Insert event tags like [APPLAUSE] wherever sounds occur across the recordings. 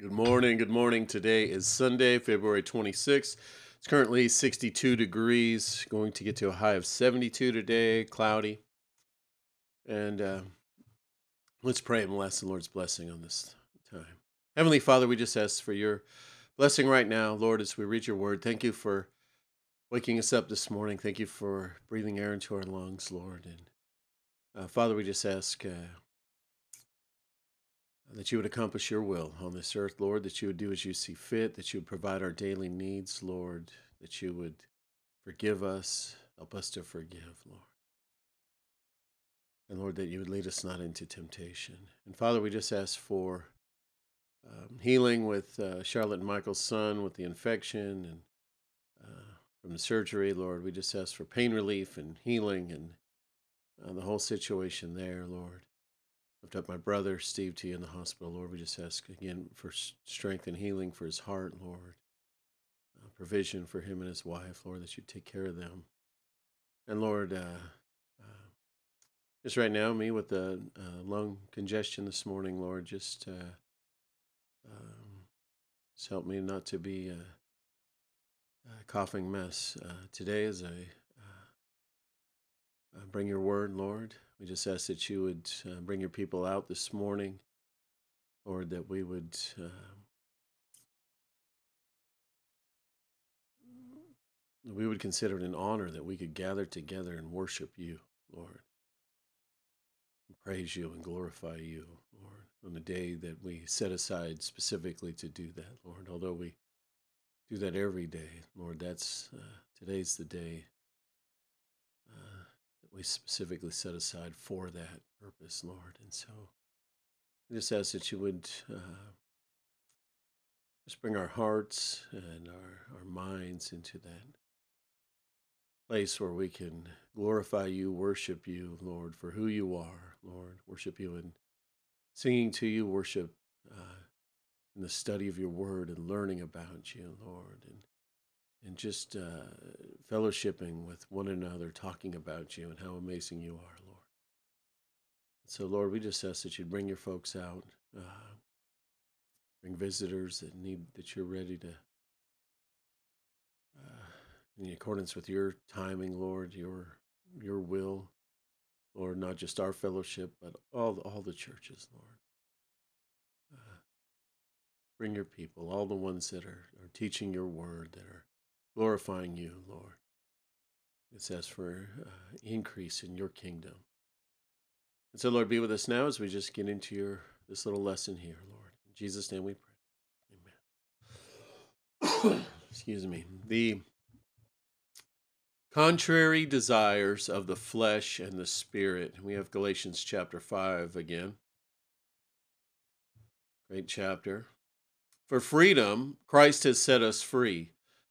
Good morning. Good morning. Today is Sunday, February 26th. It's currently 62 degrees, going to get to a high of 72 today, cloudy. And uh, let's pray and bless the Lord's blessing on this time. Heavenly Father, we just ask for your blessing right now, Lord, as we read your word. Thank you for waking us up this morning. Thank you for breathing air into our lungs, Lord. And uh, Father, we just ask. Uh, that you would accomplish your will on this earth, Lord, that you would do as you see fit, that you would provide our daily needs, Lord, that you would forgive us, help us to forgive, Lord. And Lord, that you would lead us not into temptation. And Father, we just ask for um, healing with uh, Charlotte and Michael's son with the infection and uh, from the surgery, Lord. We just ask for pain relief and healing and uh, the whole situation there, Lord lift up my brother Steve to you in the hospital, Lord. We just ask again for strength and healing for his heart, Lord. Uh, provision for him and his wife, Lord, that you take care of them. And Lord, uh, uh, just right now, me with the uh, lung congestion this morning, Lord, just, uh, um, just help me not to be a, a coughing mess. Today, as I bring your word, Lord, we just ask that you would uh, bring your people out this morning, Lord, that we would. Uh, we would consider it an honor that we could gather together and worship you, Lord. Praise you and glorify you, Lord, on the day that we set aside specifically to do that, Lord. Although we do that every day, Lord, that's uh, today's the day we specifically set aside for that purpose, Lord. And so I just ask that you would uh, just bring our hearts and our, our minds into that place where we can glorify you, worship you, Lord, for who you are, Lord. Worship you and singing to you, worship uh, in the study of your word and learning about you, Lord, and and just uh, fellowshipping with one another, talking about you and how amazing you are, Lord. So, Lord, we just ask that you'd bring your folks out, uh, bring visitors that need that you're ready to, uh, in accordance with your timing, Lord, your your will, Lord, not just our fellowship, but all all the churches, Lord. Uh, bring your people, all the ones that are, are teaching your word, that are glorifying you, Lord. It says for uh, increase in your kingdom. And so, Lord, be with us now as we just get into your this little lesson here, Lord. In Jesus' name we pray. Amen. [COUGHS] Excuse me. The contrary desires of the flesh and the spirit. We have Galatians chapter 5 again. Great chapter. For freedom, Christ has set us free.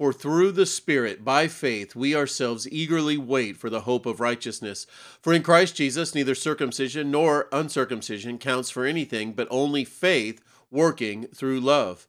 For through the Spirit, by faith, we ourselves eagerly wait for the hope of righteousness. For in Christ Jesus, neither circumcision nor uncircumcision counts for anything, but only faith working through love.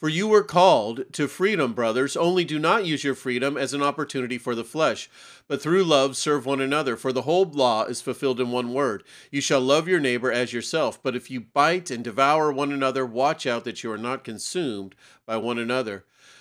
For you were called to freedom, brothers, only do not use your freedom as an opportunity for the flesh, but through love serve one another. For the whole law is fulfilled in one word You shall love your neighbor as yourself. But if you bite and devour one another, watch out that you are not consumed by one another.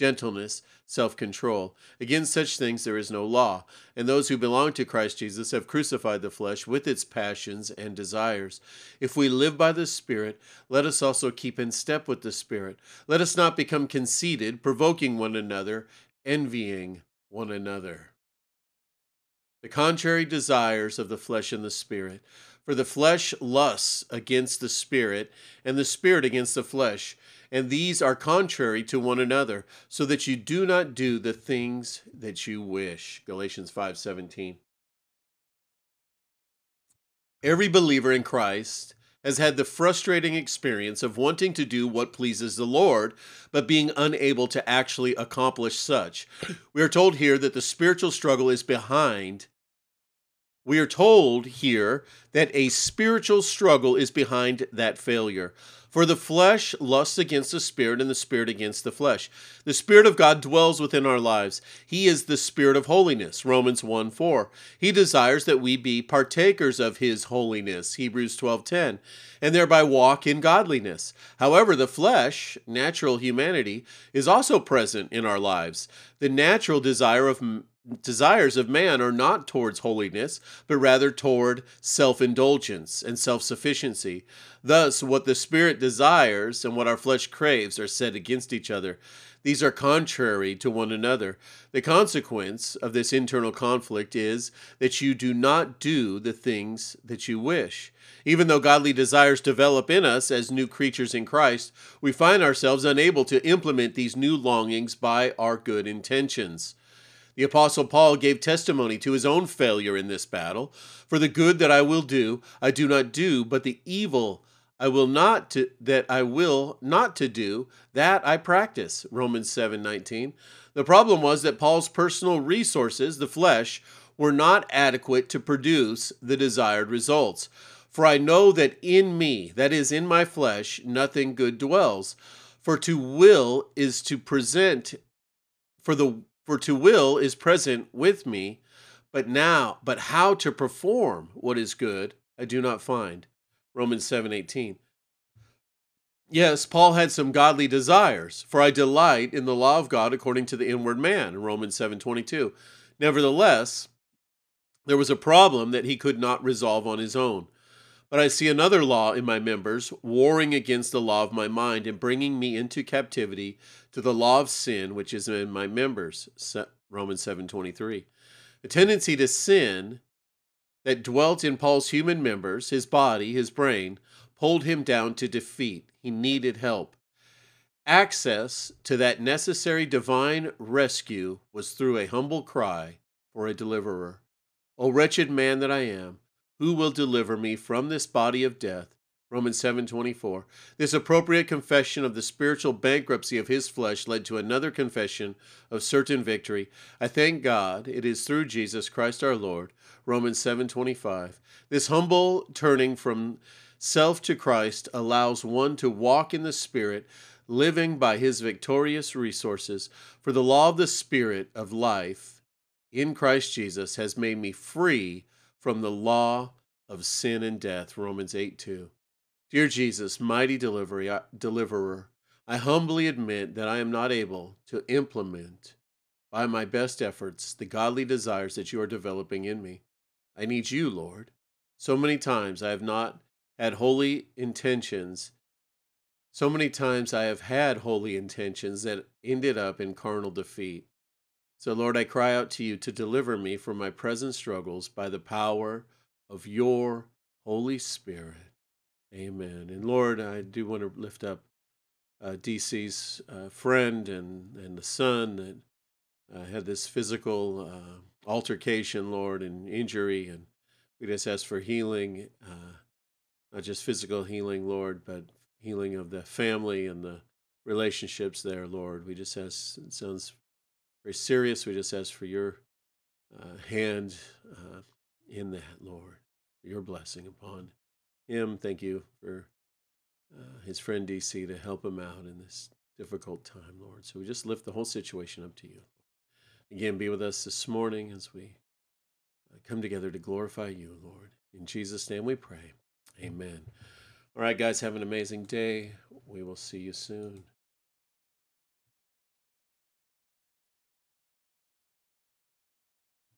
gentleness, self control. Against such things there is no law. And those who belong to Christ Jesus have crucified the flesh with its passions and desires. If we live by the Spirit, let us also keep in step with the Spirit. Let us not become conceited, provoking one another, envying one another. The contrary desires of the flesh and the Spirit. For the flesh lusts against the Spirit, and the Spirit against the flesh and these are contrary to one another, so that you do not do the things that you wish. Galatians 5:17. Every believer in Christ has had the frustrating experience of wanting to do what pleases the Lord, but being unable to actually accomplish such. We are told here that the spiritual struggle is behind. We are told here that a spiritual struggle is behind that failure. For the flesh lusts against the spirit, and the spirit against the flesh. The Spirit of God dwells within our lives. He is the Spirit of holiness, Romans 1 4. He desires that we be partakers of His holiness, Hebrews twelve ten, and thereby walk in godliness. However, the flesh, natural humanity, is also present in our lives. The natural desire of desires of man are not towards holiness, but rather toward self indulgence and self sufficiency. Thus, what the Spirit desires and what our flesh craves are set against each other. These are contrary to one another. The consequence of this internal conflict is that you do not do the things that you wish. Even though godly desires develop in us as new creatures in Christ, we find ourselves unable to implement these new longings by our good intentions. The Apostle Paul gave testimony to his own failure in this battle. For the good that I will do, I do not do, but the evil I will not to, that I will not to do, that I practice. Romans 7:19. The problem was that Paul's personal resources, the flesh, were not adequate to produce the desired results. For I know that in me, that is in my flesh, nothing good dwells. For to will is to present for the for to will is present with me, but now, but how to perform what is good, I do not find. Romans 7:18. Yes, Paul had some godly desires, for I delight in the law of God according to the inward man, Romans 7:22. Nevertheless, there was a problem that he could not resolve on his own. But I see another law in my members, warring against the law of my mind and bringing me into captivity to the law of sin which is in my members. Romans 7:23. The tendency to sin that dwelt in Paul's human members, his body, his brain, pulled him down to defeat. He needed help. Access to that necessary divine rescue was through a humble cry for a deliverer. O wretched man that I am, who will deliver me from this body of death? Romans 7:24. This appropriate confession of the spiritual bankruptcy of his flesh led to another confession of certain victory. I thank God it is through Jesus Christ our Lord. Romans 7:25. This humble turning from self to Christ allows one to walk in the spirit, living by his victorious resources, for the law of the spirit of life in Christ Jesus has made me free from the law of sin and death. Romans 8 2. Dear Jesus, mighty uh, deliverer, I humbly admit that I am not able to implement by my best efforts the godly desires that you are developing in me. I need you, Lord. So many times I have not had holy intentions. So many times I have had holy intentions that ended up in carnal defeat. So, Lord, I cry out to you to deliver me from my present struggles by the power of your Holy Spirit. Amen. And Lord, I do want to lift up uh, DC's uh, friend and, and the son that uh, had this physical uh, altercation, Lord, and injury. And we just ask for healing, uh, not just physical healing, Lord, but healing of the family and the relationships there, Lord. We just ask, it sounds very serious. We just ask for your uh, hand uh, in that, Lord, your blessing upon him. Thank you for uh, his friend DC to help him out in this difficult time, Lord. So we just lift the whole situation up to you. Again, be with us this morning as we uh, come together to glorify you, Lord. In Jesus' name we pray. Amen. All right, guys, have an amazing day. We will see you soon.